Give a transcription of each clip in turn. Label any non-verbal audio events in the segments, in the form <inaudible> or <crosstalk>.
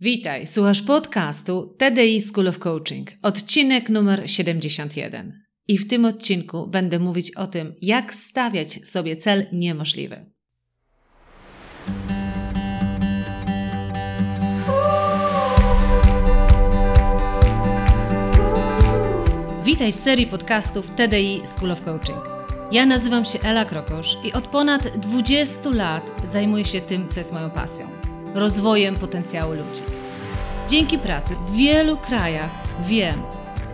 Witaj, słuchasz podcastu TDI School of Coaching, odcinek numer 71. I w tym odcinku będę mówić o tym, jak stawiać sobie cel niemożliwy. Witaj w serii podcastów TDI School of Coaching. Ja nazywam się Ela Krokosz i od ponad 20 lat zajmuję się tym, co jest moją pasją rozwojem potencjału ludzi. Dzięki pracy w wielu krajach wiem,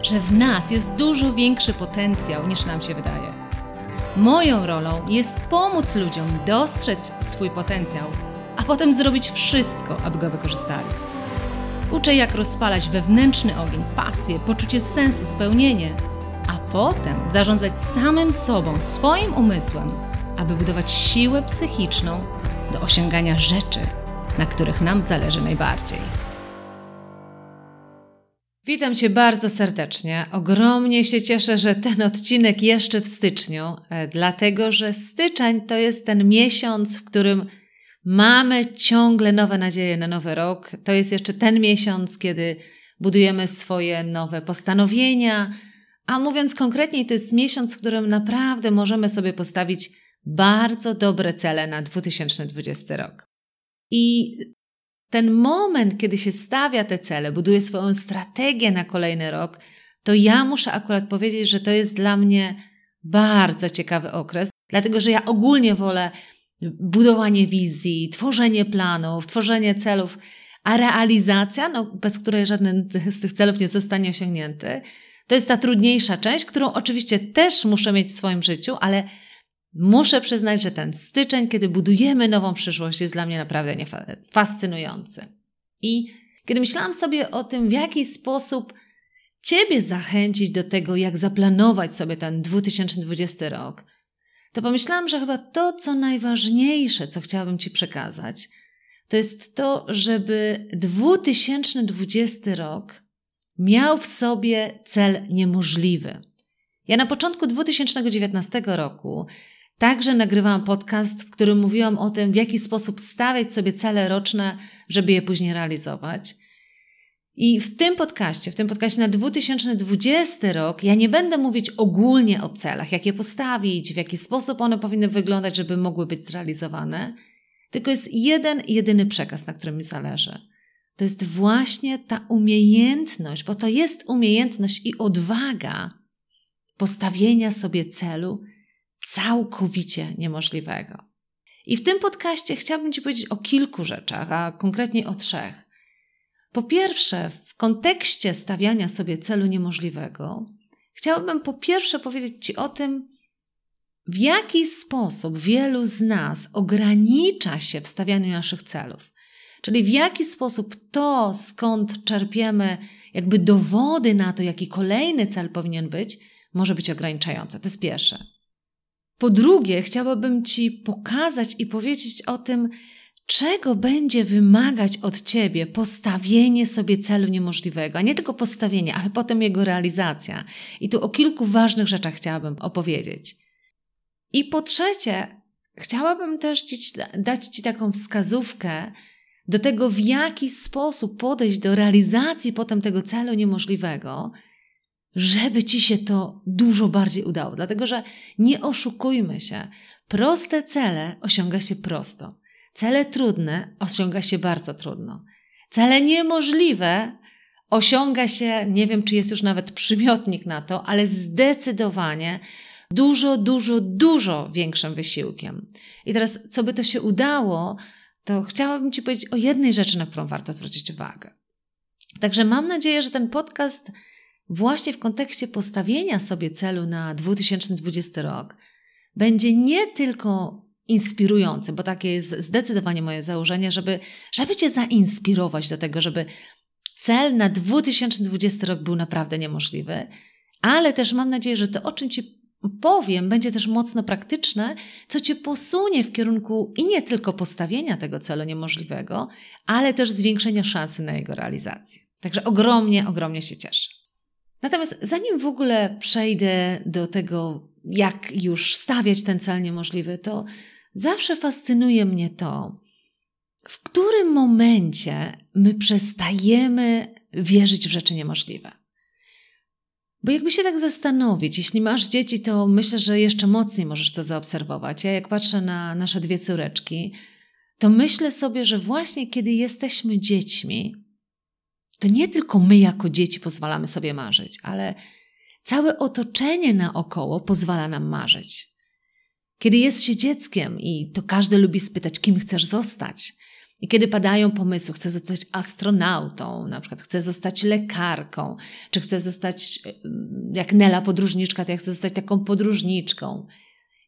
że w nas jest dużo większy potencjał niż nam się wydaje. Moją rolą jest pomóc ludziom dostrzec swój potencjał, a potem zrobić wszystko, aby go wykorzystali. Uczę, jak rozpalać wewnętrzny ogień, pasję, poczucie sensu, spełnienie, a potem zarządzać samym sobą, swoim umysłem, aby budować siłę psychiczną do osiągania rzeczy, na których nam zależy najbardziej. Witam Cię bardzo serdecznie. Ogromnie się cieszę, że ten odcinek jeszcze w styczniu, e, dlatego że styczeń to jest ten miesiąc, w którym mamy ciągle nowe nadzieje na nowy rok. To jest jeszcze ten miesiąc, kiedy budujemy swoje nowe postanowienia. A mówiąc konkretniej, to jest miesiąc, w którym naprawdę możemy sobie postawić bardzo dobre cele na 2020 rok. I ten moment, kiedy się stawia te cele, buduje swoją strategię na kolejny rok, to ja muszę akurat powiedzieć, że to jest dla mnie bardzo ciekawy okres, dlatego że ja ogólnie wolę budowanie wizji, tworzenie planów, tworzenie celów, a realizacja, no, bez której żaden z tych celów nie zostanie osiągnięty, to jest ta trudniejsza część, którą oczywiście też muszę mieć w swoim życiu, ale Muszę przyznać, że ten styczeń, kiedy budujemy nową przyszłość, jest dla mnie naprawdę fascynujący. I kiedy myślałam sobie o tym, w jaki sposób Ciebie zachęcić do tego, jak zaplanować sobie ten 2020 rok, to pomyślałam, że chyba to, co najważniejsze, co chciałabym Ci przekazać, to jest to, żeby 2020 rok miał w sobie cel niemożliwy. Ja na początku 2019 roku Także nagrywałam podcast, w którym mówiłam o tym, w jaki sposób stawiać sobie cele roczne, żeby je później realizować. I w tym podcaście, w tym podcaście na 2020 rok, ja nie będę mówić ogólnie o celach, jak je postawić, w jaki sposób one powinny wyglądać, żeby mogły być zrealizowane, tylko jest jeden, jedyny przekaz, na którym mi zależy. To jest właśnie ta umiejętność, bo to jest umiejętność i odwaga postawienia sobie celu całkowicie niemożliwego. I w tym podcaście chciałabym Ci powiedzieć o kilku rzeczach, a konkretnie o trzech. Po pierwsze, w kontekście stawiania sobie celu niemożliwego, chciałabym po pierwsze powiedzieć Ci o tym, w jaki sposób wielu z nas ogranicza się w stawianiu naszych celów. Czyli w jaki sposób to, skąd czerpiemy jakby dowody na to, jaki kolejny cel powinien być, może być ograniczające. To jest pierwsze. Po drugie, chciałabym Ci pokazać i powiedzieć o tym, czego będzie wymagać od Ciebie postawienie sobie celu niemożliwego, a nie tylko postawienie, ale potem jego realizacja. I tu o kilku ważnych rzeczach chciałabym opowiedzieć. I po trzecie, chciałabym też ci, dać Ci taką wskazówkę do tego, w jaki sposób podejść do realizacji potem tego celu niemożliwego, żeby ci się to dużo bardziej udało. Dlatego, że nie oszukujmy się, proste cele osiąga się prosto. Cele trudne osiąga się bardzo trudno. Cele niemożliwe osiąga się, nie wiem czy jest już nawet przymiotnik na to, ale zdecydowanie dużo, dużo, dużo większym wysiłkiem. I teraz, co by to się udało, to chciałabym Ci powiedzieć o jednej rzeczy, na którą warto zwrócić uwagę. Także mam nadzieję, że ten podcast właśnie w kontekście postawienia sobie celu na 2020 rok będzie nie tylko inspirujący, bo takie jest zdecydowanie moje założenie, żeby, żeby Cię zainspirować do tego, żeby cel na 2020 rok był naprawdę niemożliwy, ale też mam nadzieję, że to, o czym Ci powiem, będzie też mocno praktyczne, co Cię posunie w kierunku i nie tylko postawienia tego celu niemożliwego, ale też zwiększenia szansy na jego realizację. Także ogromnie, ogromnie się cieszę. Natomiast zanim w ogóle przejdę do tego, jak już stawiać ten cel niemożliwy, to zawsze fascynuje mnie to, w którym momencie my przestajemy wierzyć w rzeczy niemożliwe? Bo jakby się tak zastanowić, jeśli masz dzieci, to myślę, że jeszcze mocniej możesz to zaobserwować. Ja jak patrzę na nasze dwie córeczki, to myślę sobie, że właśnie kiedy jesteśmy dziećmi, to nie tylko my jako dzieci pozwalamy sobie marzyć, ale całe otoczenie naokoło pozwala nam marzyć. Kiedy jest się dzieckiem i to każdy lubi spytać, kim chcesz zostać, i kiedy padają pomysły, chcę zostać astronautą, na przykład chcę zostać lekarką, czy chcę zostać, jak Nela podróżniczka, to ja chcę zostać taką podróżniczką.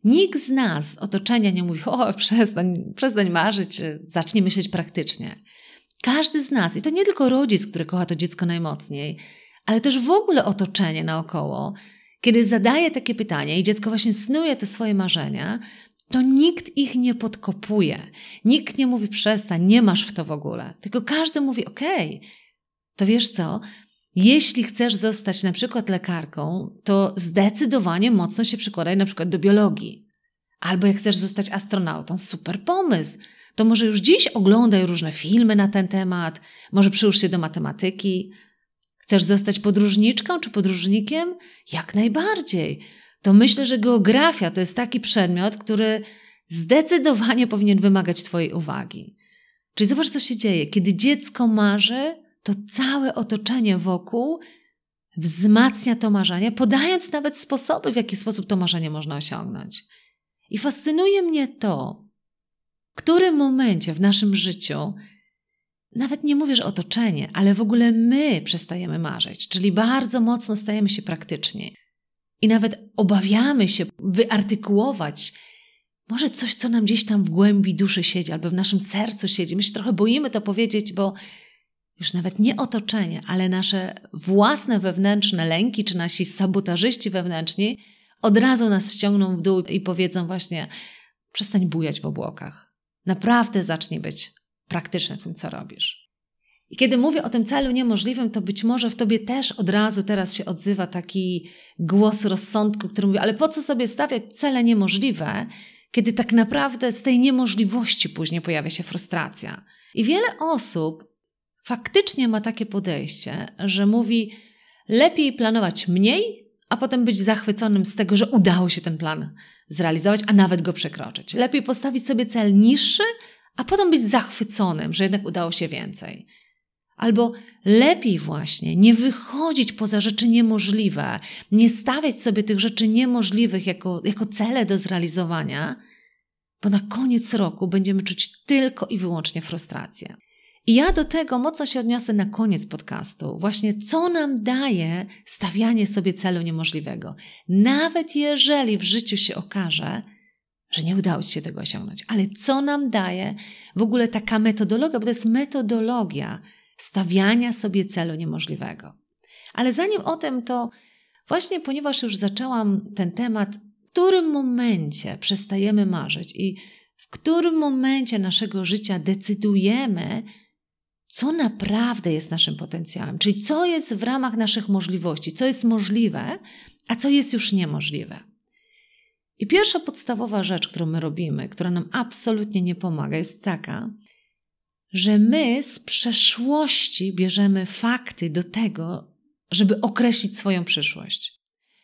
Nikt z nas otoczenia nie mówi, o przestań, przestań marzyć, zacznij myśleć praktycznie. Każdy z nas, i to nie tylko rodzic, który kocha to dziecko najmocniej, ale też w ogóle otoczenie naokoło, kiedy zadaje takie pytanie i dziecko właśnie snuje te swoje marzenia, to nikt ich nie podkopuje. Nikt nie mówi przestań, nie masz w to w ogóle. Tylko każdy mówi okej, okay, to wiesz co, jeśli chcesz zostać na przykład lekarką, to zdecydowanie mocno się przykładaj na przykład do biologii. Albo jak chcesz zostać astronautą, super pomysł. To może już dziś oglądaj różne filmy na ten temat, może przyłóż się do matematyki. Chcesz zostać podróżniczką czy podróżnikiem? Jak najbardziej to myślę, że geografia to jest taki przedmiot, który zdecydowanie powinien wymagać Twojej uwagi. Czyli zobacz, co się dzieje. Kiedy dziecko marzy, to całe otoczenie wokół wzmacnia to marzenie, podając nawet sposoby, w jaki sposób to marzenie można osiągnąć. I fascynuje mnie to, w którym momencie w naszym życiu, nawet nie mówię, że otoczenie, ale w ogóle my przestajemy marzyć, czyli bardzo mocno stajemy się praktyczni i nawet obawiamy się wyartykułować może coś, co nam gdzieś tam w głębi duszy siedzi albo w naszym sercu siedzi. My się trochę boimy to powiedzieć, bo już nawet nie otoczenie, ale nasze własne wewnętrzne lęki, czy nasi sabotażyści wewnętrzni od razu nas ściągną w dół i powiedzą właśnie przestań bujać w obłokach. Naprawdę zacznij być praktyczny w tym, co robisz. I kiedy mówię o tym celu niemożliwym, to być może w tobie też od razu teraz się odzywa taki głos rozsądku, który mówi: Ale po co sobie stawiać cele niemożliwe, kiedy tak naprawdę z tej niemożliwości później pojawia się frustracja? I wiele osób faktycznie ma takie podejście, że mówi: Lepiej planować mniej, a potem być zachwyconym z tego, że udało się ten plan zrealizować, a nawet go przekroczyć. Lepiej postawić sobie cel niższy, a potem być zachwyconym, że jednak udało się więcej. Albo lepiej właśnie nie wychodzić poza rzeczy niemożliwe, nie stawiać sobie tych rzeczy niemożliwych jako, jako cele do zrealizowania, bo na koniec roku będziemy czuć tylko i wyłącznie frustrację. I ja do tego mocno się odniosę na koniec podcastu. Właśnie co nam daje stawianie sobie celu niemożliwego. Nawet jeżeli w życiu się okaże, że nie udało ci się tego osiągnąć, ale co nam daje w ogóle taka metodologia, bo to jest metodologia stawiania sobie celu niemożliwego. Ale zanim o tym, to właśnie ponieważ już zaczęłam ten temat, w którym momencie przestajemy marzyć i w którym momencie naszego życia decydujemy, co naprawdę jest naszym potencjałem, czyli co jest w ramach naszych możliwości, co jest możliwe, a co jest już niemożliwe. I pierwsza podstawowa rzecz, którą my robimy, która nam absolutnie nie pomaga, jest taka, że my z przeszłości bierzemy fakty do tego, żeby określić swoją przyszłość.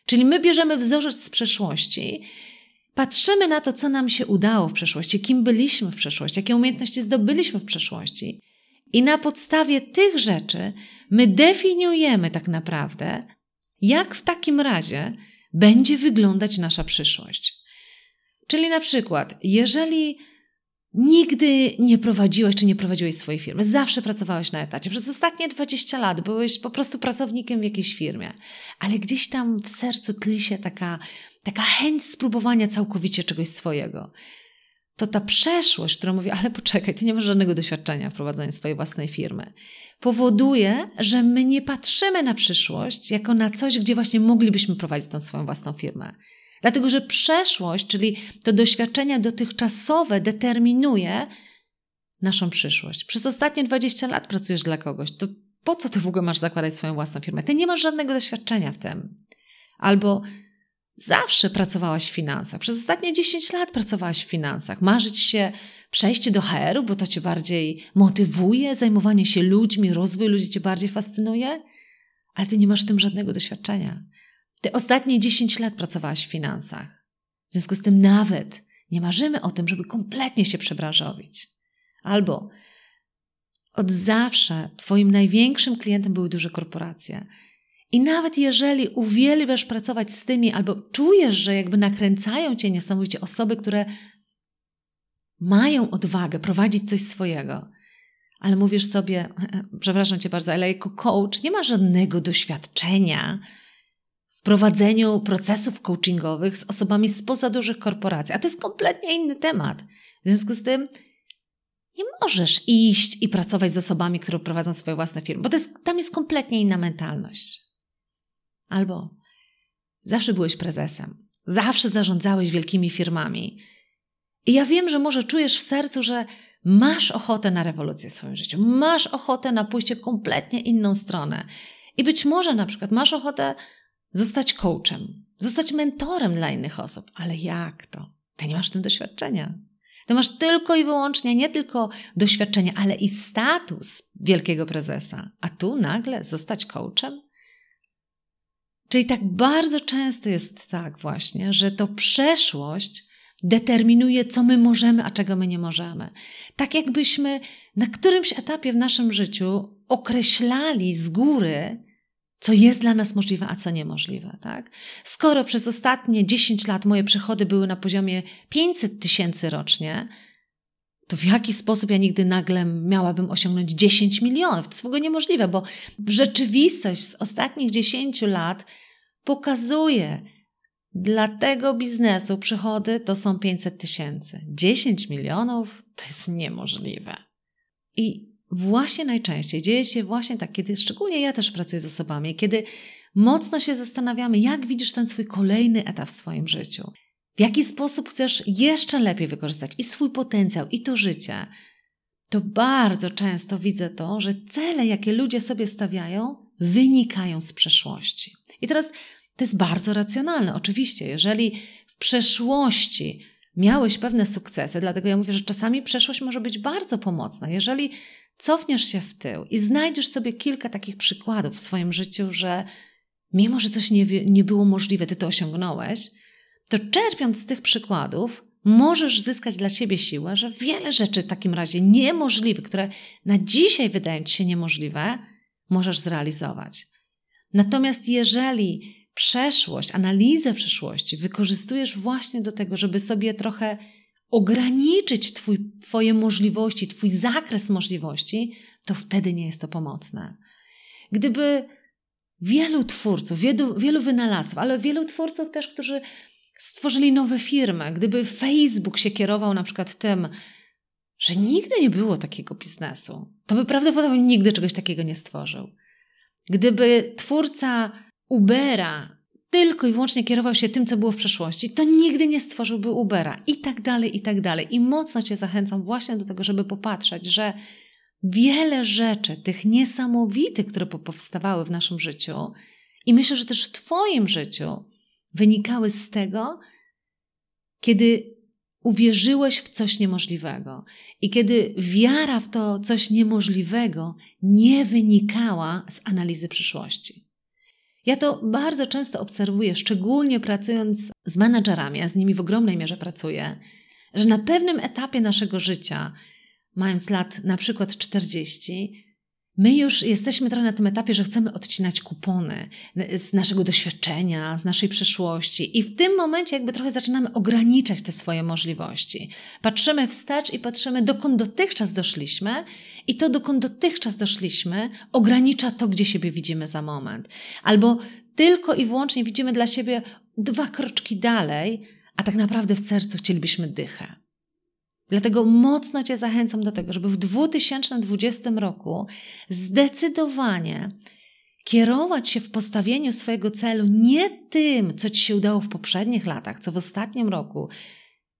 Czyli my bierzemy wzorzec z przeszłości, patrzymy na to, co nam się udało w przeszłości, kim byliśmy w przeszłości, jakie umiejętności zdobyliśmy w przeszłości. I na podstawie tych rzeczy my definiujemy tak naprawdę, jak w takim razie będzie wyglądać nasza przyszłość. Czyli na przykład, jeżeli Nigdy nie prowadziłeś czy nie prowadziłeś swojej firmy. Zawsze pracowałeś na etacie. Przez ostatnie 20 lat byłeś po prostu pracownikiem w jakiejś firmie. Ale gdzieś tam w sercu tli się taka, taka chęć spróbowania całkowicie czegoś swojego. To ta przeszłość, która mówi, ale poczekaj, ty nie masz żadnego doświadczenia w prowadzeniu swojej własnej firmy, powoduje, że my nie patrzymy na przyszłość jako na coś, gdzie właśnie moglibyśmy prowadzić tą swoją własną firmę. Dlatego, że przeszłość, czyli to doświadczenia dotychczasowe, determinuje naszą przyszłość. Przez ostatnie 20 lat pracujesz dla kogoś, to po co ty w ogóle masz zakładać swoją własną firmę? Ty nie masz żadnego doświadczenia w tym. Albo zawsze pracowałaś w finansach. Przez ostatnie 10 lat pracowałaś w finansach. Marzyć się przejście do HR-u, bo to cię bardziej motywuje, zajmowanie się ludźmi, rozwój ludzi cię bardziej fascynuje, ale ty nie masz w tym żadnego doświadczenia. Ty ostatnie 10 lat pracowałaś w finansach. W związku z tym nawet nie marzymy o tym, żeby kompletnie się przebranżowić. Albo od zawsze Twoim największym klientem były duże korporacje. I nawet jeżeli uwielbiasz pracować z tymi, albo czujesz, że jakby nakręcają cię niesamowicie osoby, które mają odwagę prowadzić coś swojego, ale mówisz sobie, przepraszam cię bardzo, ale jako coach nie ma żadnego doświadczenia w prowadzeniu procesów coachingowych z osobami spoza dużych korporacji, a to jest kompletnie inny temat. W związku z tym nie możesz iść i pracować z osobami, które prowadzą swoje własne firmy, bo jest, tam jest kompletnie inna mentalność. Albo zawsze byłeś prezesem, zawsze zarządzałeś wielkimi firmami. I ja wiem, że może czujesz w sercu, że masz ochotę na rewolucję w swoim życiu, masz ochotę na pójście kompletnie inną stronę. I być może na przykład masz ochotę zostać coachem, zostać mentorem dla innych osób, ale jak to? Ty nie masz w tym doświadczenia. Ty masz tylko i wyłącznie nie tylko doświadczenie, ale i status wielkiego prezesa. A tu nagle zostać coachem? Czyli tak bardzo często jest tak właśnie, że to przeszłość determinuje, co my możemy, a czego my nie możemy. Tak jakbyśmy na którymś etapie w naszym życiu określali z góry, co jest dla nas możliwe, a co niemożliwe. Tak? Skoro przez ostatnie 10 lat moje przychody były na poziomie 500 tysięcy rocznie, to w jaki sposób ja nigdy nagle miałabym osiągnąć 10 milionów? To jest w ogóle niemożliwe, bo rzeczywistość z ostatnich 10 lat pokazuje, dla tego biznesu przychody to są 500 tysięcy. 10 milionów to jest niemożliwe. I właśnie najczęściej dzieje się właśnie tak, kiedy szczególnie ja też pracuję z osobami, kiedy mocno się zastanawiamy, jak widzisz ten swój kolejny etap w swoim życiu. W jaki sposób chcesz jeszcze lepiej wykorzystać i swój potencjał, i to życie. To bardzo często widzę to, że cele, jakie ludzie sobie stawiają, wynikają z przeszłości. I teraz to jest bardzo racjonalne. Oczywiście, jeżeli w przeszłości miałeś pewne sukcesy, dlatego ja mówię, że czasami przeszłość może być bardzo pomocna. Jeżeli cofniesz się w tył i znajdziesz sobie kilka takich przykładów w swoim życiu, że mimo, że coś nie, nie było możliwe, ty to osiągnąłeś, to czerpiąc z tych przykładów, możesz zyskać dla siebie siłę, że wiele rzeczy w takim razie niemożliwych, które na dzisiaj wydają ci się niemożliwe, możesz zrealizować. Natomiast jeżeli przeszłość, analizę przeszłości wykorzystujesz właśnie do tego, żeby sobie trochę ograniczyć twój, Twoje możliwości, Twój zakres możliwości, to wtedy nie jest to pomocne. Gdyby wielu twórców, wielu, wielu wynalazców, ale wielu twórców też, którzy stworzyli nowe firmy, gdyby Facebook się kierował na przykład tym, że nigdy nie było takiego biznesu, to by prawdopodobnie nigdy czegoś takiego nie stworzył. Gdyby twórca Ubera tylko i wyłącznie kierował się tym, co było w przeszłości, to nigdy nie stworzyłby Ubera i tak dalej, i tak dalej. I mocno Cię zachęcam właśnie do tego, żeby popatrzeć, że wiele rzeczy, tych niesamowitych, które powstawały w naszym życiu, i myślę, że też w Twoim życiu, wynikały z tego, kiedy uwierzyłeś w coś niemożliwego. I kiedy wiara w to coś niemożliwego nie wynikała z analizy przyszłości. Ja to bardzo często obserwuję, szczególnie pracując z menedżerami, a z nimi w ogromnej mierze pracuję, że na pewnym etapie naszego życia, mając lat na przykład 40, my już jesteśmy trochę na tym etapie, że chcemy odcinać kupony z naszego doświadczenia, z naszej przeszłości, i w tym momencie jakby trochę zaczynamy ograniczać te swoje możliwości. Patrzymy wstecz i patrzymy, dokąd dotychczas doszliśmy, i to, dokąd dotychczas doszliśmy, ogranicza to, gdzie siebie widzimy za moment. Albo tylko i wyłącznie widzimy dla siebie dwa kroczki dalej, a tak naprawdę w sercu chcielibyśmy dychę. Dlatego mocno Cię zachęcam do tego, żeby w 2020 roku zdecydowanie kierować się w postawieniu swojego celu nie tym, co Ci się udało w poprzednich latach, co w ostatnim roku,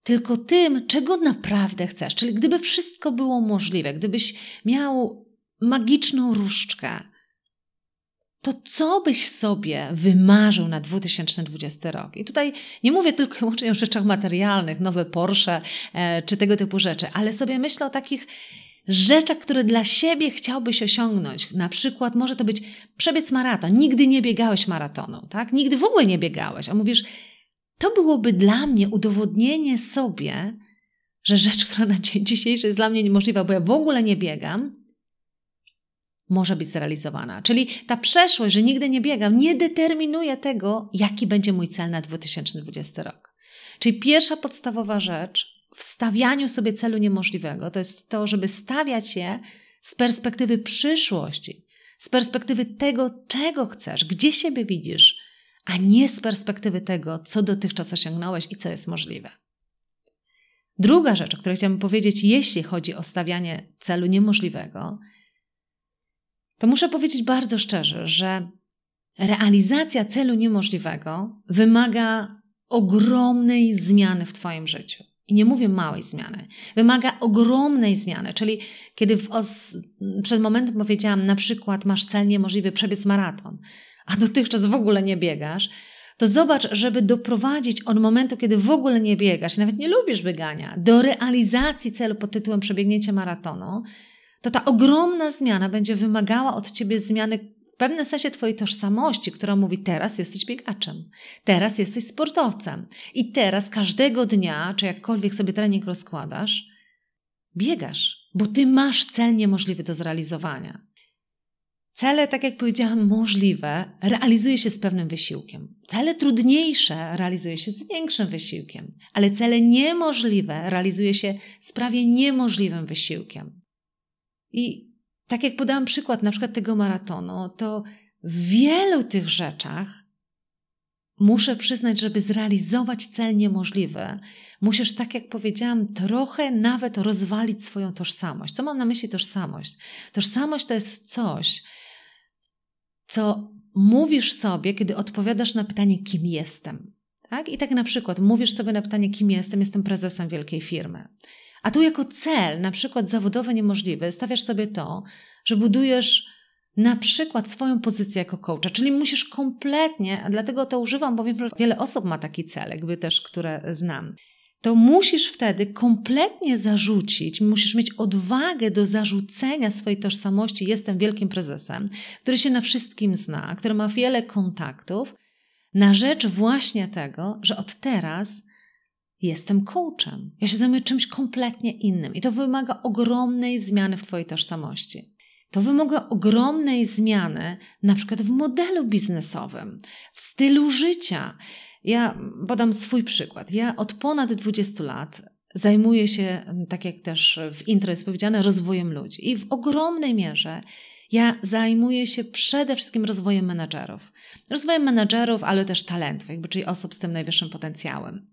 tylko tym, czego naprawdę chcesz. Czyli gdyby wszystko było możliwe, gdybyś miał magiczną różdżkę, to co byś sobie wymarzył na 2020 rok? I tutaj nie mówię tylko i wyłącznie o rzeczach materialnych, nowe Porsche e, czy tego typu rzeczy, ale sobie myślę o takich rzeczach, które dla siebie chciałbyś osiągnąć. Na przykład może to być przebiec maraton. Nigdy nie biegałeś maratonu, tak? Nigdy w ogóle nie biegałeś, a mówisz, to byłoby dla mnie udowodnienie sobie, że rzecz, która na dzień dzisiejszy jest dla mnie niemożliwa, bo ja w ogóle nie biegam, może być zrealizowana. Czyli ta przeszłość, że nigdy nie biegam, nie determinuje tego, jaki będzie mój cel na 2020 rok. Czyli pierwsza podstawowa rzecz w stawianiu sobie celu niemożliwego to jest to, żeby stawiać je z perspektywy przyszłości, z perspektywy tego, czego chcesz, gdzie siebie widzisz, a nie z perspektywy tego, co dotychczas osiągnąłeś i co jest możliwe. Druga rzecz, o której chciałabym powiedzieć, jeśli chodzi o stawianie celu niemożliwego, to muszę powiedzieć bardzo szczerze, że realizacja celu niemożliwego wymaga ogromnej zmiany w Twoim życiu. I nie mówię małej zmiany. Wymaga ogromnej zmiany. Czyli kiedy os- przed momentem powiedziałam, na przykład masz cel niemożliwy przebiec maraton, a dotychczas w ogóle nie biegasz, to zobacz, żeby doprowadzić od momentu, kiedy w ogóle nie biegasz, nawet nie lubisz biegania, do realizacji celu pod tytułem przebiegnięcie maratonu, to ta ogromna zmiana będzie wymagała od ciebie zmiany w pewnym sensie twojej tożsamości, która mówi teraz jesteś biegaczem, teraz jesteś sportowcem i teraz każdego dnia, czy jakkolwiek sobie trening rozkładasz, biegasz, bo ty masz cel niemożliwy do zrealizowania. Cele, tak jak powiedziałam, możliwe, realizuje się z pewnym wysiłkiem. Cele trudniejsze realizuje się z większym wysiłkiem, ale cele niemożliwe realizuje się z prawie niemożliwym wysiłkiem. I tak jak podałam przykład na przykład tego maratonu, to w wielu tych rzeczach muszę przyznać, żeby zrealizować cel niemożliwy, musisz, tak jak powiedziałam, trochę nawet rozwalić swoją tożsamość. Co mam na myśli tożsamość? Tożsamość to jest coś, co mówisz sobie, kiedy odpowiadasz na pytanie, kim jestem. Tak? I tak na przykład mówisz sobie na pytanie, kim jestem, jestem prezesem wielkiej firmy. A tu jako cel, na przykład zawodowy niemożliwy, stawiasz sobie to, że budujesz na przykład swoją pozycję jako coacha, czyli musisz kompletnie, dlatego to używam, bo wiem, że wiele osób ma taki cel, jakby też, które znam. To musisz wtedy kompletnie zarzucić, musisz mieć odwagę do zarzucenia swojej tożsamości. Jestem wielkim prezesem, który się na wszystkim zna, który ma wiele kontaktów, na rzecz właśnie tego, że od teraz jestem coachem. Ja się zajmuję czymś kompletnie innym i to wymaga ogromnej zmiany w Twojej tożsamości. To wymaga ogromnej zmiany, na przykład w modelu biznesowym, w stylu życia. Ja podam swój przykład. Ja od ponad 20 lat zajmuję się, tak jak też w intro jest powiedziane, rozwojem ludzi. I w ogromnej mierze ja zajmuję się przede wszystkim rozwojem menedżerów. Rozwojem menedżerów, ale też talentów, jakby, czyli osób z tym najwyższym potencjałem.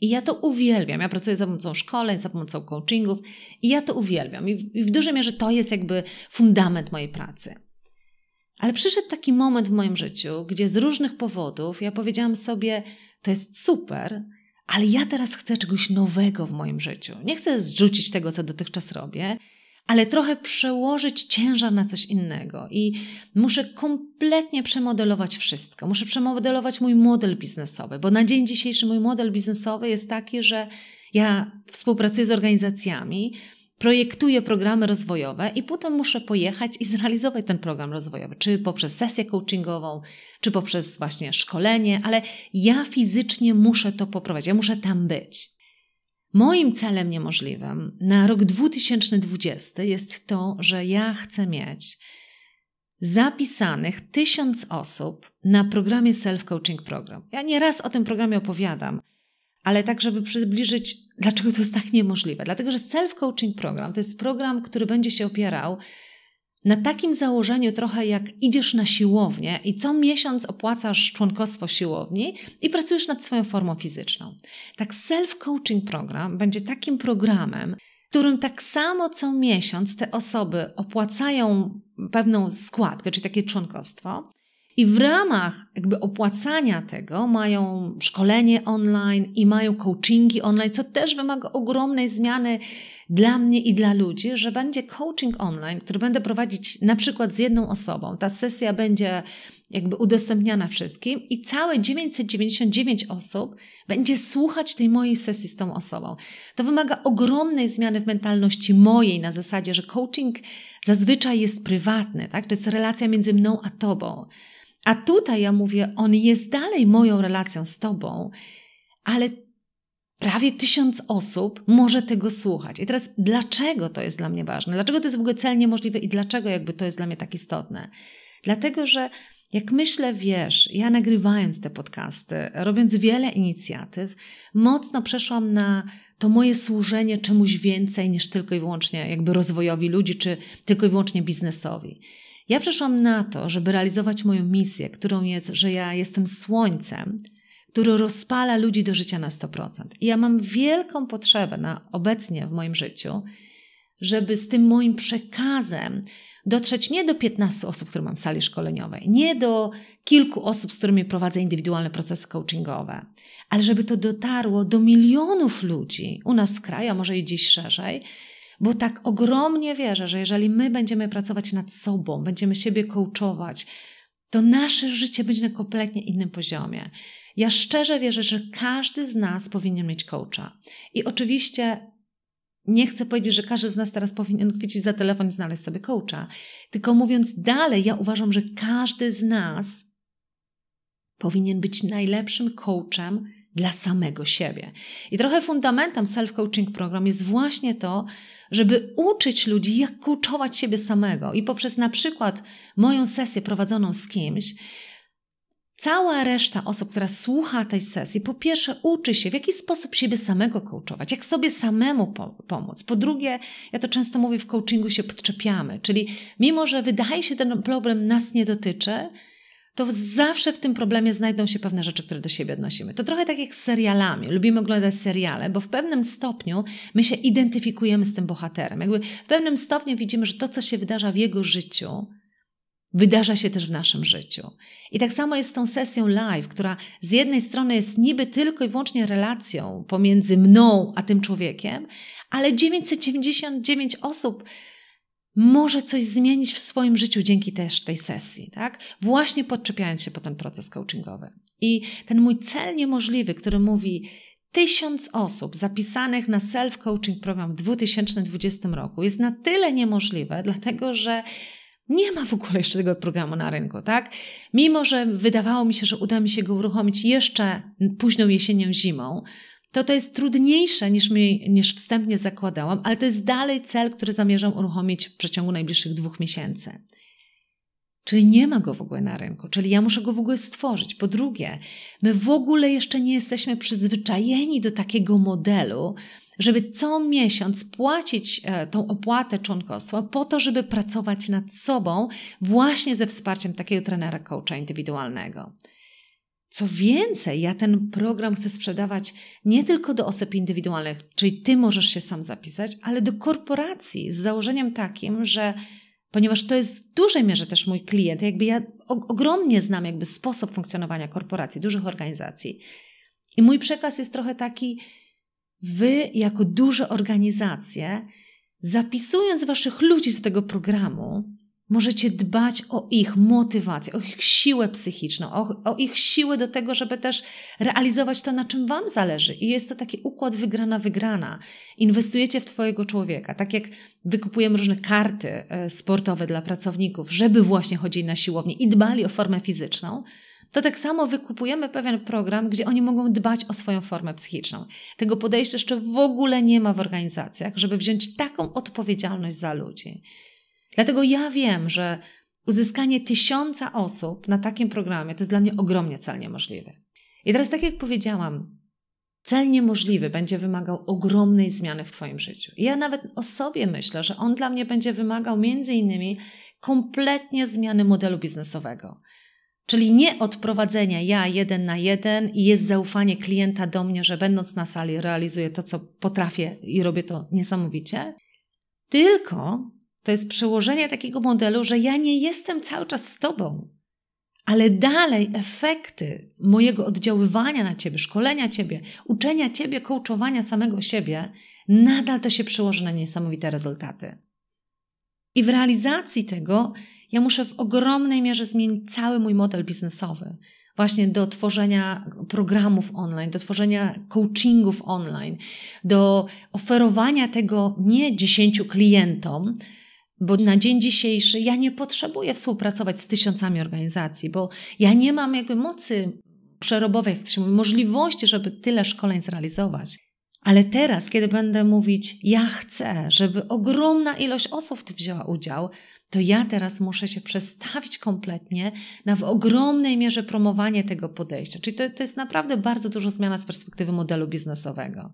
I ja to uwielbiam. Ja pracuję za pomocą szkoleń, za pomocą coachingów i ja to uwielbiam. I w, dużej mierze to jest jakby fundament mojej pracy. Ale przyszedł taki moment w moim życiu, gdzie z różnych powodów ja powiedziałam sobie, to jest super, ale ja teraz chcę czegoś nowego w moim życiu. Nie chcę zrzucić tego, co dotychczas robię, ale trochę przełożyć ciężar na coś innego i muszę kompletnie przemodelować wszystko. Muszę przemodelować mój model biznesowy, bo na dzień dzisiejszy mój model biznesowy jest taki, że ja współpracuję z organizacjami, projektuję programy rozwojowe i potem muszę pojechać i zrealizować ten program rozwojowy, czy poprzez sesję coachingową, czy poprzez właśnie szkolenie, ale ja fizycznie muszę to poprowadzić, ja muszę tam być. Moim celem niemożliwym na rok 2020 jest to, że ja chcę mieć zapisanych tysiąc osób na programie Self-Coaching Program. Ja nieraz o tym programie opowiadam, ale tak, żeby przybliżyć, dlaczego to jest tak niemożliwe. Dlatego, że Self-Coaching Program to jest program, który będzie się opierał na takim założeniu trochę jak idziesz na siłownię i co miesiąc opłacasz członkostwo siłowni i pracujesz nad swoją formą fizyczną. Tak self-coaching program będzie takim programem, którym tak samo co miesiąc te osoby opłacają pewną składkę, czyli takie członkostwo, i w ramach jakby opłacania tego mają szkolenie online i mają coachingi online, co też wymaga ogromnej zmiany dla mnie i dla ludzi, że będzie coaching online, który będę prowadzić na przykład z jedną osobą. Ta sesja będzie jakby udostępniana wszystkim i całe 999 osób będzie słuchać tej mojej sesji z tą osobą. To wymaga ogromnej zmiany w mentalności mojej na zasadzie, że coaching zazwyczaj jest prywatny, tak? To jest relacja między mną a tobą. A tutaj ja mówię, on jest dalej moją relacją z tobą, ale prawie tysiąc osób może tego słuchać. I teraz dlaczego to jest dla mnie ważne? Dlaczego to jest w ogóle cel niemożliwy i dlaczego jakby to jest dla mnie tak istotne? Dlatego, że jak myślę, wiesz, ja nagrywając te podcasty, robiąc wiele inicjatyw, mocno przeszłam na to moje służenie czemuś więcej niż tylko i wyłącznie jakby rozwojowi ludzi, czy tylko i wyłącznie biznesowi. Ja przeszłam na to, żeby realizować moją misję, którą jest, że ja jestem słońcem, który rozpala ludzi do życia na 100%. I ja mam wielką potrzebę na, obecnie w moim życiu, żeby z tym moim przekazem dotrzeć nie do 15 osób, które mam w sali szkoleniowej, nie do kilku osób, z którymi prowadzę indywidualne procesy coachingowe, ale żeby to dotarło do milionów ludzi u nas w kraju, a może i dziś szerzej, bo tak ogromnie wierzę, że jeżeli my będziemy pracować nad sobą, będziemy siebie coachować, to nasze życie będzie na kompletnie innym poziomie. Ja szczerze wierzę, że każdy z nas powinien mieć coacha. I oczywiście nie chcę powiedzieć, że każdy z nas teraz powinien chwycić za telefon i znaleźć sobie coacha. Tylko mówiąc dalej, ja uważam, że każdy z nas powinien być najlepszym coachem dla samego siebie. I trochę fundamentem self-coaching program jest właśnie to, żeby uczyć ludzi, jak coachować siebie samego. I poprzez na przykład moją sesję prowadzoną z kimś, cała reszta osób, która słucha tej sesji, po pierwsze uczy się, w jaki sposób siebie samego coachować, jak sobie samemu po pomóc. Po drugie, ja to często mówię, w coachingu się podczepiamy, czyli mimo, że wydaje się, ten problem nas nie dotyczy, to zawsze w tym problemie znajdą się pewne rzeczy, które do siebie odnosimy. To trochę tak jak z serialami. Lubimy oglądać seriale, bo w pewnym stopniu my się identyfikujemy z tym bohaterem. Jakby w pewnym stopniu widzimy, że to, co się wydarza w jego życiu, wydarza się też w naszym życiu. I tak samo jest z tą sesją live, która z jednej strony jest niby tylko i wyłącznie relacją pomiędzy mną a tym człowiekiem, ale 999 osób może coś zmienić w swoim życiu dzięki też tej sesji, tak? Właśnie podczepiając się po ten proces coachingowy. I ten mój cel niemożliwy, który mówi, tysiąc osób zapisanych na self-coaching program w 2020 roku jest na tyle niemożliwe, dlatego że nie ma w ogóle jeszcze tego programu na rynku, tak? Mimo, że wydawało mi się, że uda mi się go uruchomić jeszcze późną jesienią, zimą, to to jest trudniejsze niż, mi, niż wstępnie zakładałam, ale to jest dalej cel, który zamierzam uruchomić w przeciągu najbliższych dwóch miesięcy. Czyli nie ma go w ogóle na rynku, czyli ja muszę go w ogóle stworzyć. Po drugie, my w ogóle jeszcze nie jesteśmy przyzwyczajeni do takiego modelu, żeby co miesiąc płacić e, tą opłatę członkostwa po to, żeby pracować nad sobą właśnie ze wsparciem takiego trenera coacha indywidualnego. Co więcej, ja ten program chcę sprzedawać nie tylko do osób indywidualnych, czyli ty możesz się sam zapisać, ale do korporacji z założeniem takim, że ponieważ to jest w dużej mierze też mój klient, jakby ja ogromnie znam jakby sposób funkcjonowania korporacji, dużych organizacji. I mój przekaz jest trochę taki, wy jako duże organizacje, zapisując waszych ludzi do tego programu, możecie dbać o ich motywację, o ich siłę psychiczną, o, o, ich siłę do tego, żeby też realizować to, na czym Wam zależy. I jest to taki układ wygrana-wygrana. Inwestujecie w Twojego człowieka, tak jak wykupujemy różne karty e, sportowe dla pracowników, żeby właśnie chodzili na siłownię i dbali o formę fizyczną. To tak samo wykupujemy pewien program, gdzie oni mogą dbać o swoją formę psychiczną. Tego podejścia jeszcze w ogóle nie ma w organizacjach, żeby wziąć taką odpowiedzialność za ludzi. Dlatego ja wiem, że uzyskanie tysiąca osób na takim programie to jest dla mnie ogromnie cel niemożliwy. I teraz, tak jak powiedziałam, cel niemożliwy będzie wymagał ogromnej zmiany w Twoim życiu. I ja nawet o sobie myślę, że on dla mnie będzie wymagał między innymi kompletnie zmiany modelu biznesowego. Czyli nie odprowadzenia ja jeden na jeden i jest zaufanie klienta do mnie, że będąc na sali realizuję to, co potrafię i robię to niesamowicie, tylko to jest przełożenie takiego modelu, że ja nie jestem cały czas z tobą, ale dalej efekty mojego oddziaływania na ciebie, szkolenia ciebie, uczenia ciebie, coachowania samego siebie nadal to się przełoży na niesamowite rezultaty. I w realizacji tego ja muszę w ogromnej mierze zmienić cały mój model biznesowy. Właśnie do tworzenia programów online, do tworzenia coachingów online, do oferowania tego nie dziesięciu klientom, bo na dzień dzisiejszy ja nie potrzebuję współpracować z tysiącami organizacji, bo ja nie mam jakby mocy przerobowej, jak to się mówi, możliwości, żeby tyle szkoleń zrealizować. Ale teraz, kiedy będę mówić, ja chcę, żeby ogromna ilość osób wzięła udział, to ja teraz muszę się przestawić kompletnie na w ogromnej mierze promowanie tego podejścia. Czyli to, to jest naprawdę bardzo dużo zmiana z perspektywy modelu biznesowego.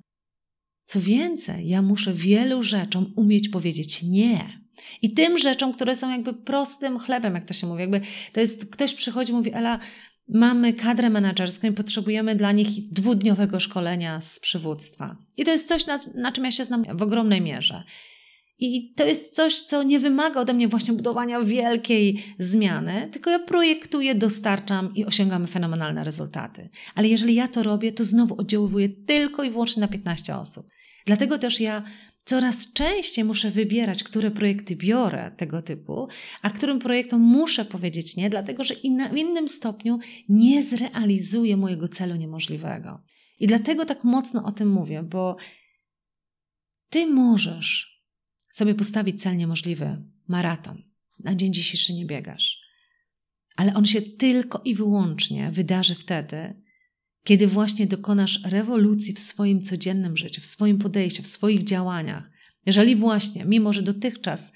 Co więcej, ja muszę wielu rzeczom umieć powiedzieć nie. I tym rzeczom, które są jakby prostym chlebem, jak to się mówi. Jakby to jest, ktoś przychodzi i mówi, Ela, mamy kadrę menedżerską i potrzebujemy dla nich dwudniowego szkolenia z przywództwa. I to jest coś, na, na czym ja się znam w ogromnej mierze. I to jest coś, co nie wymaga ode mnie właśnie budowania wielkiej zmiany, tylko ja projektuję, dostarczam i osiągamy fenomenalne rezultaty. Ale jeżeli ja to robię, to znowu oddziaływuję tylko i wyłącznie na 15 osób. Dlatego też ja coraz częściej muszę wybierać, które projekty biorę tego typu, a którym projektom muszę powiedzieć nie, dlatego że w innym stopniu nie zrealizuję mojego celu niemożliwego. I dlatego tak mocno o tym mówię, bo ty możesz sobie postawić cel niemożliwy, maraton. Na dzień dzisiejszy nie biegasz. Ale on się tylko i wyłącznie wydarzy wtedy, kiedy właśnie dokonasz rewolucji w swoim codziennym życiu, w swoim podejściu, w swoich działaniach. Jeżeli właśnie, mimo że dotychczas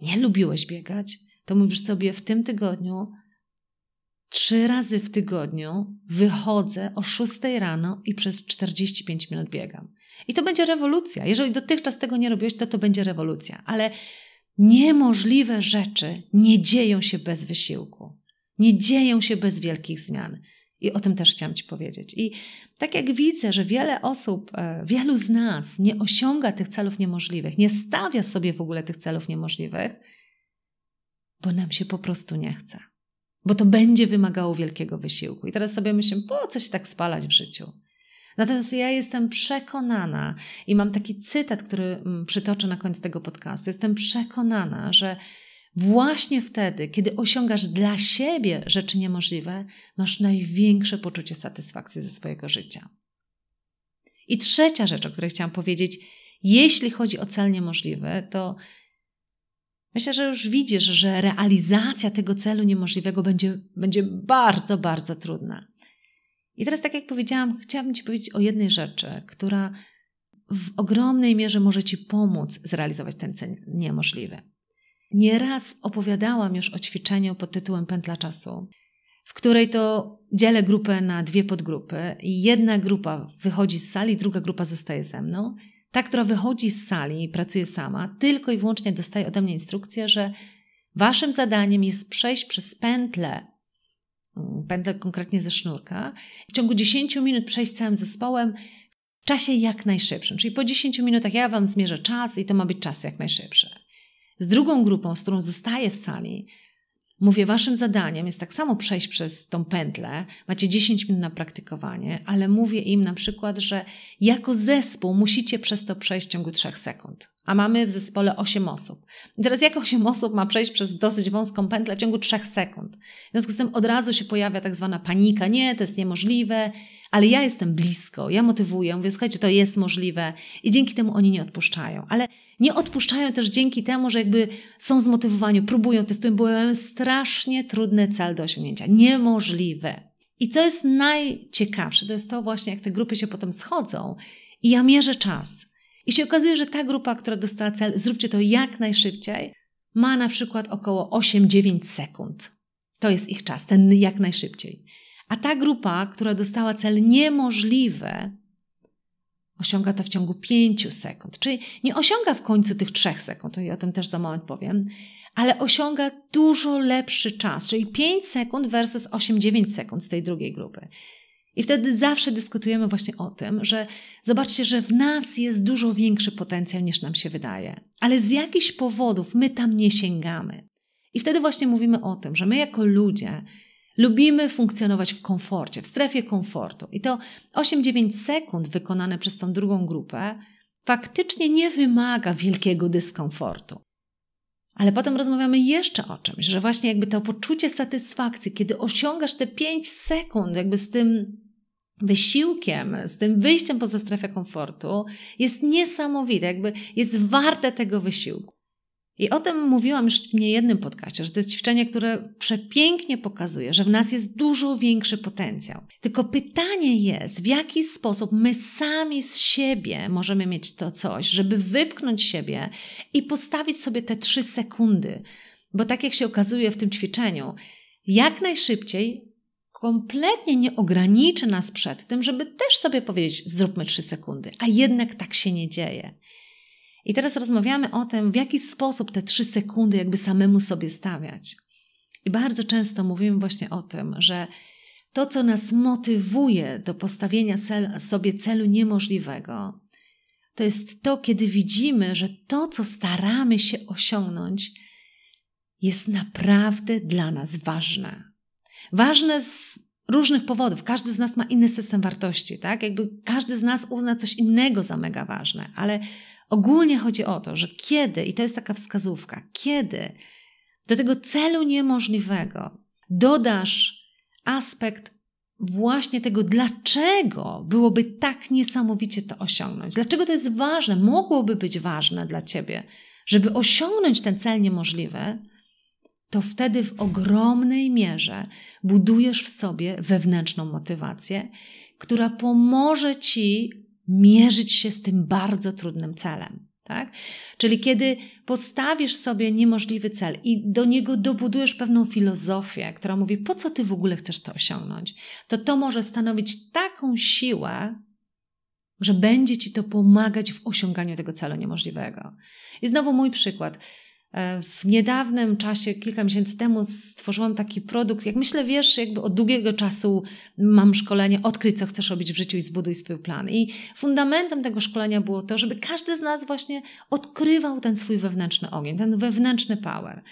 nie lubiłeś biegać, to mówisz sobie w tym tygodniu, trzy razy w tygodniu wychodzę o 6 rano i przez 45 minut biegam. I to będzie rewolucja. Jeżeli dotychczas tego nie robiłeś, to to będzie rewolucja. Ale niemożliwe rzeczy nie dzieją się bez wysiłku. Nie dzieją się bez wielkich zmian. I o tym też chciałam Ci powiedzieć. I tak jak widzę, że wiele osób, e, wielu z nas nie osiąga tych celów niemożliwych, nie stawia sobie w ogóle tych celów niemożliwych, bo nam się po prostu nie chce. Bo to będzie wymagało wielkiego wysiłku. I teraz sobie myślę, po co się tak spalać w życiu? Natomiast ja jestem przekonana i mam taki cytat, który mm, przytoczę na koniec tego podcastu. Jestem przekonana, że Właśnie wtedy, kiedy osiągasz dla siebie rzeczy niemożliwe, masz największe poczucie satysfakcji ze swojego życia. I trzecia rzecz, o której chciałam powiedzieć, jeśli chodzi o cel niemożliwy, to myślę, że już widzisz, że realizacja tego celu niemożliwego będzie, będzie bardzo, bardzo trudna. I teraz, tak jak powiedziałam, chciałabym Ci powiedzieć o jednej rzeczy, która w ogromnej mierze może Ci pomóc zrealizować ten cel niemożliwy. Nieraz opowiadałam już o ćwiczeniu pod tytułem Pętla Czasu, w której to dzielę grupę na dwie podgrupy jedna grupa wychodzi z sali, druga grupa zostaje ze mną. Ta, która wychodzi z sali i pracuje sama, tylko i wyłącznie dostaje ode mnie instrukcję, że waszym zadaniem jest przejść przez pętlę, mm, pętlę konkretnie ze sznurka, w ciągu 10 minut przejść całym zespołem w czasie jak najszybszym. Czyli po 10 minutach ja wam zmierzę czas i to ma być czas jak najszybszy. Z drugą grupą, z którą zostaję w sali, mówię, waszym zadaniem jest tak samo przejść przez tą pętlę, macie 10 minut na praktykowanie, ale mówię im na przykład, że jako zespół musicie przez to przejść w ciągu 3 sekund. A mamy w zespole 8 osób. I teraz jak 8 osób ma przejść przez dosyć wąską pętlę w ciągu 3 sekund? W związku z tym od razu się pojawia tak zwana panika. Nie, to jest niemożliwe, ale ja jestem blisko, ja motywuję, mówię, słuchajcie, to jest możliwe i dzięki temu oni nie odpuszczają. Ale nie odpuszczają też dzięki temu, że jakby są zmotywowani, próbują, testują, bo mają strasznie trudny cel do osiągnięcia. Niemożliwe. I co jest najciekawsze, to jest to właśnie, jak te grupy się potem schodzą i ja mierzę czas. I się okazuje, że ta grupa, która dostała cel, zróbcie to jak najszybciej, ma na przykład około 8-9 sekund. To jest ich czas, ten jak najszybciej. A ta grupa, która dostała cel niemożliwy, osiąga to w ciągu 5 sekund. Czyli nie osiąga w końcu tych 3 sekund, i o tym też za moment powiem, ale osiąga dużo lepszy czas, czyli 5 sekund versus 8-9 sekund z tej drugiej grupy. I wtedy zawsze dyskutujemy właśnie o tym, że zobaczcie, że w nas jest dużo większy potencjał niż nam się wydaje, ale z jakichś powodów my tam nie sięgamy. I wtedy właśnie mówimy o tym, że my jako ludzie Lubimy funkcjonować w komforcie, w strefie komfortu. I to 8-9 sekund wykonane przez tą drugą grupę faktycznie nie wymaga wielkiego dyskomfortu. Ale potem rozmawiamy jeszcze o czymś, że właśnie jakby to poczucie satysfakcji, kiedy osiągasz te 5 sekund, jakby z tym wysiłkiem, z tym wyjściem poza strefę komfortu, jest niesamowite, jakby jest warte tego wysiłku. I o tym mówiłam już w niejednym podcaście, że to jest ćwiczenie, które przepięknie pokazuje, że w nas jest dużo większy potencjał. Tylko pytanie jest, w jaki sposób my sami z siebie możemy mieć to coś, żeby wypchnąć siebie i postawić sobie te trzy sekundy. Bo tak jak się okazuje w tym ćwiczeniu, jak najszybciej kompletnie nie ograniczy nas przed tym, żeby też sobie powiedzieć, zróbmy trzy sekundy, a jednak tak się nie dzieje. I teraz rozmawiamy o tym, w jaki sposób te trzy sekundy jakby samemu sobie stawiać. I bardzo często mówimy właśnie o tym, że to, co nas motywuje do postawienia sobie celu niemożliwego, to jest to, kiedy widzimy, że to, co staramy się osiągnąć, jest naprawdę dla nas ważne. Ważne z różnych powodów. Każdy z nas ma inny system wartości, tak? Jakby każdy z nas uzna coś innego za mega ważne, ale Ogólnie chodzi o to, że kiedy, i to jest taka wskazówka, kiedy do tego celu niemożliwego dodasz aspekt właśnie tego, dlaczego byłoby tak niesamowicie to osiągnąć, dlaczego to jest ważne, mogłoby być ważne dla ciebie, żeby osiągnąć ten cel niemożliwy, to wtedy w ogromnej mierze budujesz w sobie wewnętrzną motywację, która pomoże ci mierzyć się z tym bardzo trudnym celem. Tak? Czyli kiedy postawisz sobie niemożliwy cel i do niego dobudujesz pewną filozofię, która mówi, po co ty w ogóle chcesz to osiągnąć, to to może stanowić taką siłę, że będzie ci to pomagać w osiąganiu tego celu niemożliwego. I znowu mój przykład. E, w niedawnym czasie, kilka miesięcy temu, stworzyłam taki produkt. Jak myślę, wiesz, jakby od długiego czasu mam szkolenie Odkryj, co chcesz robić w życiu i zbuduj swój plan. I fundamentem tego szkolenia było to, żeby każdy z nas właśnie odkrywał ten swój wewnętrzny ogień, ten wewnętrzny power.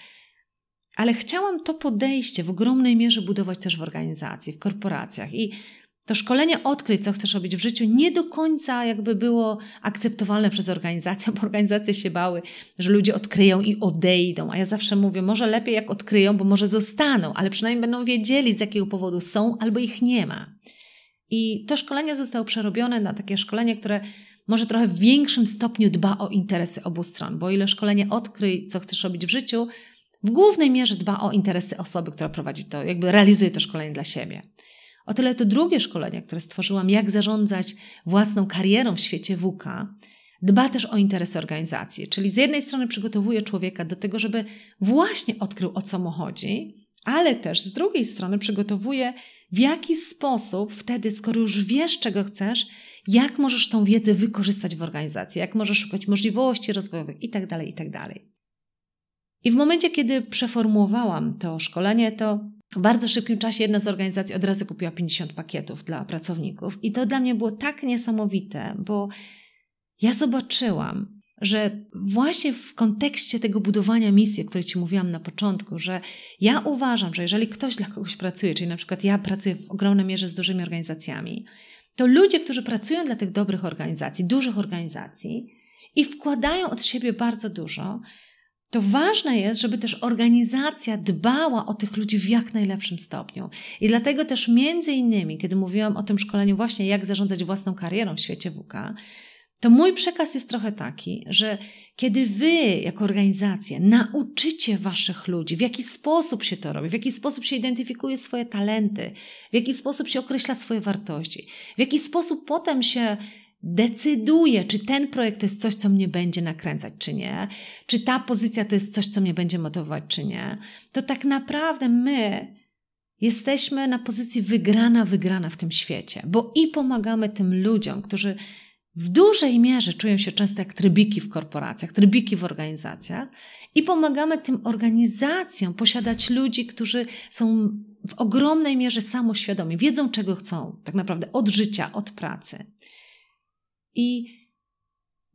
Ale chciałam to podejście w ogromnej mierze budować też w organizacji, w korporacjach. I to szkolenie odkryć, co chcesz robić w życiu, nie do końca jakby było akceptowalne przez organizację, bo organizacje się bały, że ludzie odkryją i odejdą. A ja zawsze mówię, może lepiej jak odkryją, bo może zostaną, ale przynajmniej będą wiedzieli, z jakiego powodu są albo ich nie ma. I to szkolenie zostało przerobione na takie szkolenie, które może trochę w większym stopniu dba o interesy obu stron, bo ile szkolenie odkryj, co chcesz robić w życiu, w głównej mierze dba o interesy osoby, która prowadzi to, jakby realizuje to szkolenie dla siebie. O tyle to drugie szkolenie, które stworzyłam, jak zarządzać własną karierą w świecie WK, dba też o interesy organizacji. Czyli z jednej strony przygotowuje człowieka do tego, żeby właśnie odkrył o co mu chodzi, ale też z drugiej strony przygotowuje w jaki sposób wtedy, skoro już wiesz, czego chcesz, jak możesz tą wiedzę wykorzystać w organizacji, jak możesz szukać możliwości rozwojowych itd., tak itd. Tak I w momencie, kiedy przeformułowałam to szkolenie, to w bardzo szybkim czasie jedna z organizacji od razu kupiła 50 pakietów dla pracowników. I to dla mnie było tak niesamowite, bo ja zobaczyłam, że właśnie w kontekście tego budowania misji, o której Ci mówiłam na początku, że ja uważam, że jeżeli ktoś dla kogoś pracuje, czyli na przykład ja pracuję w ogromnej mierze z dużymi organizacjami, to ludzie, którzy pracują dla tych dobrych organizacji, dużych organizacji i wkładają od siebie bardzo dużo, to ważne jest, żeby też organizacja dbała o tych ludzi w jak najlepszym stopniu. I dlatego też między innymi, kiedy mówiłam o tym szkoleniu właśnie jak zarządzać własną karierą w świecie WK, to mój przekaz jest trochę taki, że kiedy wy jako organizacja nauczycie waszych ludzi, w jaki sposób się to robi, w jaki sposób się identyfikuje swoje talenty, w jaki sposób się określa swoje wartości, w jaki sposób potem się decyduję, czy ten projekt to jest coś, co mnie będzie nakręcać, czy nie, czy ta pozycja to jest coś, co mnie będzie motywować, czy nie, to tak naprawdę my jesteśmy na pozycji wygrana, wygrana w tym świecie, bo i pomagamy tym ludziom, którzy w dużej mierze czują się często jak trybiki w korporacjach, trybiki w organizacjach, i pomagamy tym organizacjom posiadać ludzi, którzy są w ogromnej mierze samoświadomi, wiedzą czego chcą, tak naprawdę od życia, od pracy. I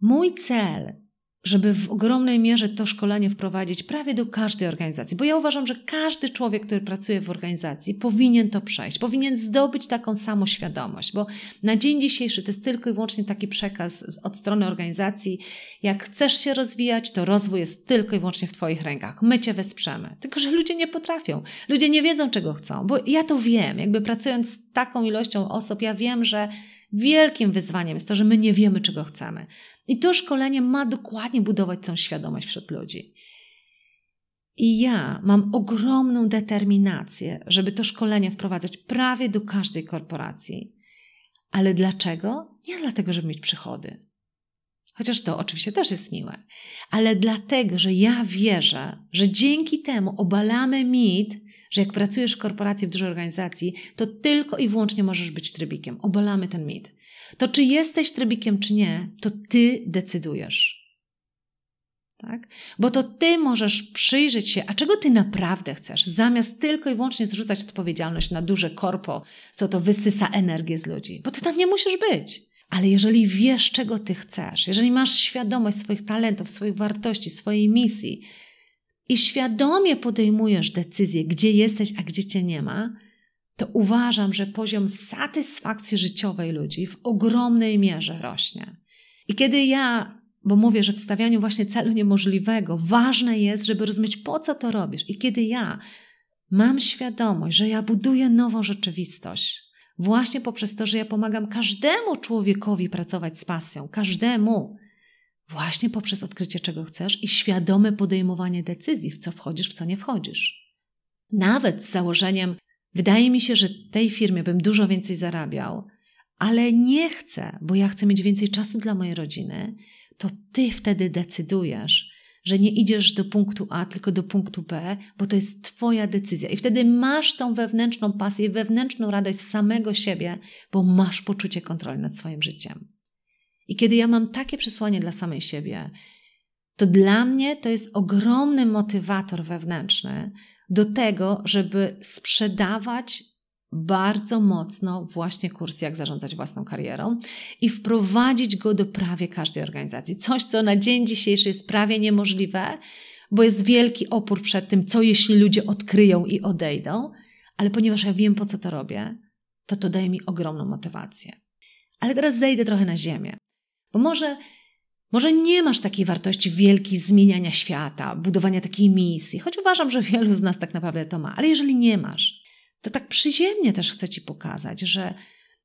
mój cel żeby w ogromnej mierze to szkolenie wprowadzić prawie do każdej organizacji, bo ja uważam, że każdy człowiek, który pracuje w organizacji, powinien to przejść, powinien zdobyć taką samoświadomość, bo na dzień dzisiejszy to jest tylko i wyłącznie taki przekaz od strony organizacji. Jak chcesz się rozwijać, to rozwój jest tylko i wyłącznie w Twoich rękach. My Cię wesprzemy. Tylko, że ludzie nie potrafią, ludzie nie wiedzą, czego chcą, bo ja to wiem, jakby pracując z taką ilością osób, ja wiem, że wielkim wyzwaniem jest to, że my nie wiemy, czego chcemy. I to szkolenie ma dokładnie budować tą świadomość wśród ludzi. I ja mam ogromną determinację, żeby to szkolenie wprowadzać prawie do każdej korporacji. Ale dlaczego? Nie dlatego, żeby mieć przychody. Chociaż to oczywiście też jest miłe, ale dlatego, że ja wierzę, że dzięki temu obalamy mit, że jak pracujesz w korporacji, w dużej organizacji, to tylko i wyłącznie możesz być trybikiem. Obalamy ten mit. To czy jesteś trybikiem, czy nie, to ty decydujesz. Tak? Bo to ty możesz przyjrzeć się, a czego ty naprawdę chcesz, zamiast tylko i wyłącznie zrzucać odpowiedzialność na duże korpo, co to wysysa energię z ludzi. Bo ty tam nie musisz być. Ale jeżeli wiesz, czego ty chcesz, jeżeli masz świadomość swoich talentów, swoich wartości, swojej misji i świadomie podejmujesz decyzję, gdzie jesteś, a gdzie cię nie ma, to uważam, że poziom satysfakcji życiowej ludzi w ogromnej mierze rośnie. I kiedy ja, bo mówię, że w stawianiu właśnie celu niemożliwego, ważne jest, żeby rozumieć, po co to robisz. I kiedy ja mam świadomość, że ja buduję nową rzeczywistość, właśnie poprzez to, że ja pomagam każdemu człowiekowi pracować z pasją, każdemu, właśnie poprzez odkrycie, czego chcesz i świadome podejmowanie decyzji, w co wchodzisz, w co nie wchodzisz. Nawet z założeniem, Wydaje mi się, że tej firmie bym dużo więcej zarabiał, ale nie chcę, bo ja chcę mieć więcej czasu dla mojej rodziny, to ty wtedy decydujesz, że nie idziesz do punktu A, tylko do punktu B, bo to jest Twoja decyzja. I wtedy masz tą wewnętrzną pasję, wewnętrzną radość samego siebie, bo masz poczucie kontroli nad swoim życiem. I kiedy ja mam takie przesłanie dla samej siebie, to dla mnie to jest ogromny motywator wewnętrzny, do tego, żeby sprzedawać bardzo mocno właśnie kurs Jak zarządzać własną karierą i wprowadzić go do prawie każdej organizacji. Coś, co na dzień dzisiejszy jest prawie niemożliwe, bo jest wielki opór przed tym, co jeśli ludzie odkryją i odejdą, ale ponieważ ja wiem, po co to robię, to to daje mi ogromną motywację. Ale teraz zejdę trochę na ziemię, bo może może nie masz takiej wartości wielkiej zmieniania świata, budowania takiej misji, choć uważam, że wielu z nas tak naprawdę to ma, ale jeżeli nie masz, to tak przyziemnie też chcę Ci pokazać, że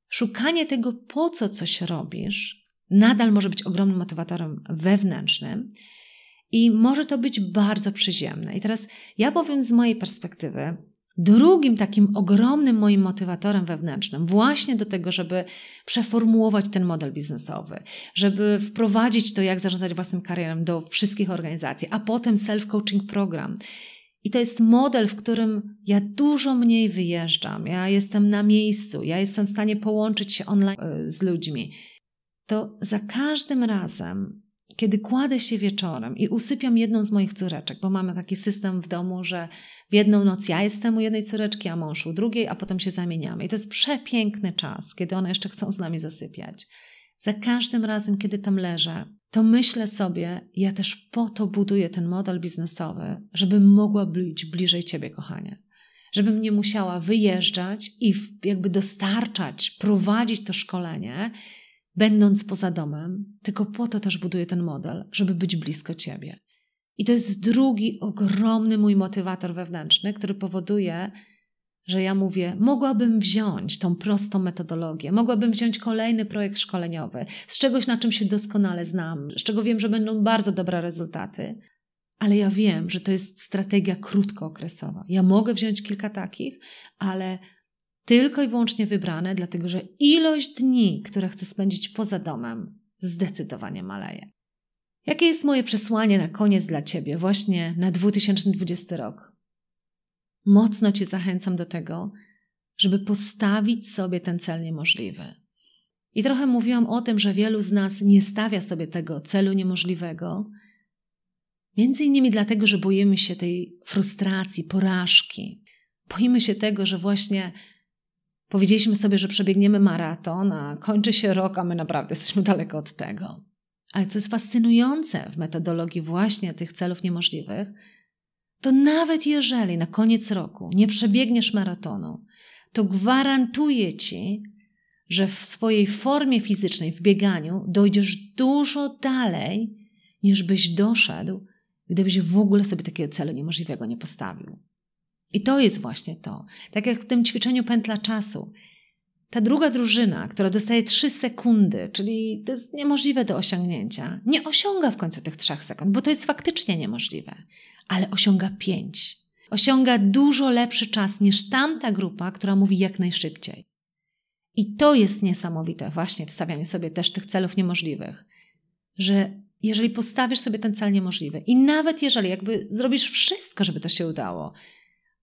szukanie tego, po co coś robisz, nadal może być ogromnym motywatorem wewnętrznym i może to być bardzo przyziemne. I teraz ja powiem z mojej perspektywy, Drugim takim ogromnym moim motywatorem wewnętrznym, właśnie do tego, żeby przeformułować ten model biznesowy, żeby wprowadzić to, jak zarządzać własnym karierem do wszystkich organizacji, a potem self-coaching program. I to jest model, w którym ja dużo mniej wyjeżdżam, ja jestem na miejscu, ja jestem w stanie połączyć się online e, z ludźmi. To za każdym razem kiedy kładę się wieczorem i usypiam jedną z moich córeczek, bo mamy taki system w domu, że w jedną noc ja jestem u jednej córeczki, a mąż u drugiej, a potem się zamieniamy. I to jest przepiękny czas, kiedy one jeszcze chcą z nami zasypiać. Za każdym razem, kiedy tam leżę, to myślę sobie, ja też po to buduję ten model biznesowy, żebym mogła być bliżej Ciebie, kochanie. Żebym nie musiała wyjeżdżać i jakby dostarczać, prowadzić to szkolenie, będąc poza domem, tylko po to też buduję ten model, żeby być blisko ciebie. I to jest drugi ogromny mój motywator wewnętrzny, który powoduje, że ja mówię, mogłabym wziąć tą prostą metodologię, mogłabym wziąć kolejny projekt szkoleniowy z czegoś, na czym się doskonale znam, z czego wiem, że będą bardzo dobre rezultaty, ale ja wiem, że to jest strategia krótkookresowa. Ja mogę wziąć kilka takich, ale tylko i wyłącznie wybrane, dlatego że ilość dni, które chcę spędzić poza domem, zdecydowanie maleje. Jakie jest moje przesłanie na koniec dla Ciebie, właśnie na 2020 rok? Mocno Cię zachęcam do tego, żeby postawić sobie ten cel niemożliwy. I trochę mówiłam o tym, że wielu z nas nie stawia sobie tego celu niemożliwego, między innymi dlatego, że boimy się tej frustracji, porażki. Boimy się tego, że właśnie Powiedzieliśmy sobie, że przebiegniemy maraton, a kończy się rok, a my naprawdę jesteśmy <laughs> daleko od tego. Ale co jest fascynujące w metodologii właśnie tych celów niemożliwych, to nawet jeżeli na koniec roku nie przebiegniesz maratonu, to gwarantuję ci, że w swojej formie fizycznej, w bieganiu, dojdziesz dużo dalej, niż byś doszedł, gdybyś w ogóle sobie takiego celu niemożliwego nie postawił. I to jest właśnie to. Tak jak w tym ćwiczeniu pętla czasu. Ta druga drużyna, która dostaje 3 sekundy, czyli to jest niemożliwe do osiągnięcia, nie osiąga w końcu tych 3 sekund, bo to jest faktycznie niemożliwe, ale osiąga 5. Osiąga dużo lepszy czas niż tamta grupa, która mówi jak najszybciej. I to jest niesamowite właśnie w stawianiu sobie też tych celów niemożliwych, że jeżeli postawisz sobie ten cel niemożliwy i nawet jeżeli jakby zrobisz wszystko, żeby to się udało,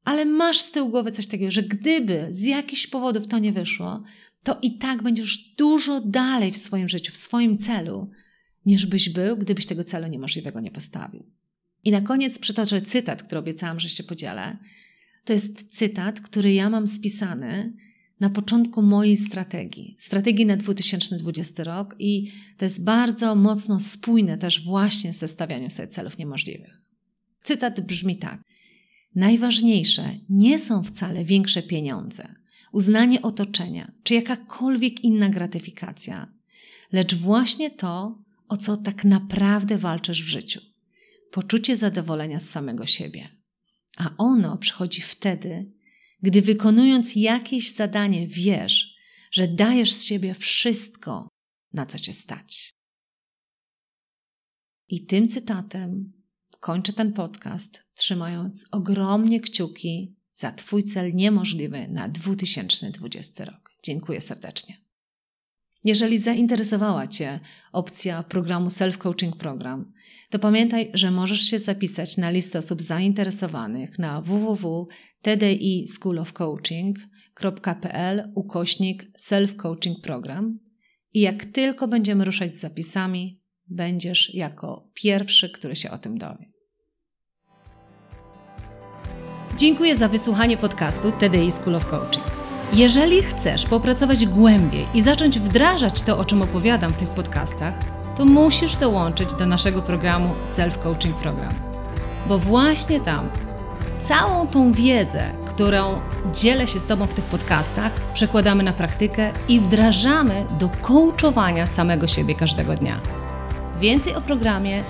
ale masz z tyłu głowy coś takiego, że gdyby z jakichś powodów to nie wyszło, to i tak będziesz dużo dalej w swoim życiu, w swoim celu, niż byś był, gdybyś tego celu niemożliwego nie postawił. I na koniec przytoczę cytat, który obiecałam, że się podzielę. To jest cytat, który ja mam spisany na początku mojej strategii, strategii na 2020 rok i to jest bardzo mocno spójne też właśnie ze stawianiem sobie celów niemożliwych. Cytat brzmi tak. Najważniejsze nie są wcale większe pieniądze, uznanie otoczenia czy jakakolwiek inna gratyfikacja, lecz właśnie to, o co tak naprawdę walczysz w życiu poczucie zadowolenia z samego siebie. A ono przychodzi wtedy, gdy wykonując jakieś zadanie wiesz, że dajesz z siebie wszystko, na co cię stać. I tym cytatem kończę ten podcast, trzymając ogromnie kciuki za Twój cel niemożliwy na 2020 rok. Dziękuję serdecznie. Jeżeli zainteresowała Cię opcja programu Self Coaching Program, to pamiętaj, że możesz się zapisać na listę osób zainteresowanych na www.tdischoolofcoaching.pl ukośnik Self Coaching Program i jak tylko będziemy ruszać z zapisami, będziesz jako pierwszy, który się o tym dowie. Dziękuję za wysłuchanie podcastu TDI School of Coaching. Jeżeli chcesz popracować głębiej i zacząć wdrażać to, o czym opowiadam w tych podcastach, to musisz dołączyć do naszego programu Self Coaching Program. Bo właśnie tam całą tą wiedzę, którą dzielę się z Tobą w tych podcastach, przekładamy na praktykę i wdrażamy do coachowania samego siebie każdego dnia. Więcej o programie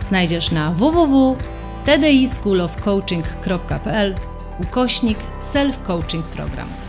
znajdziesz na www.tdischoolofcoaching.pl ukośnik Self Coaching Program.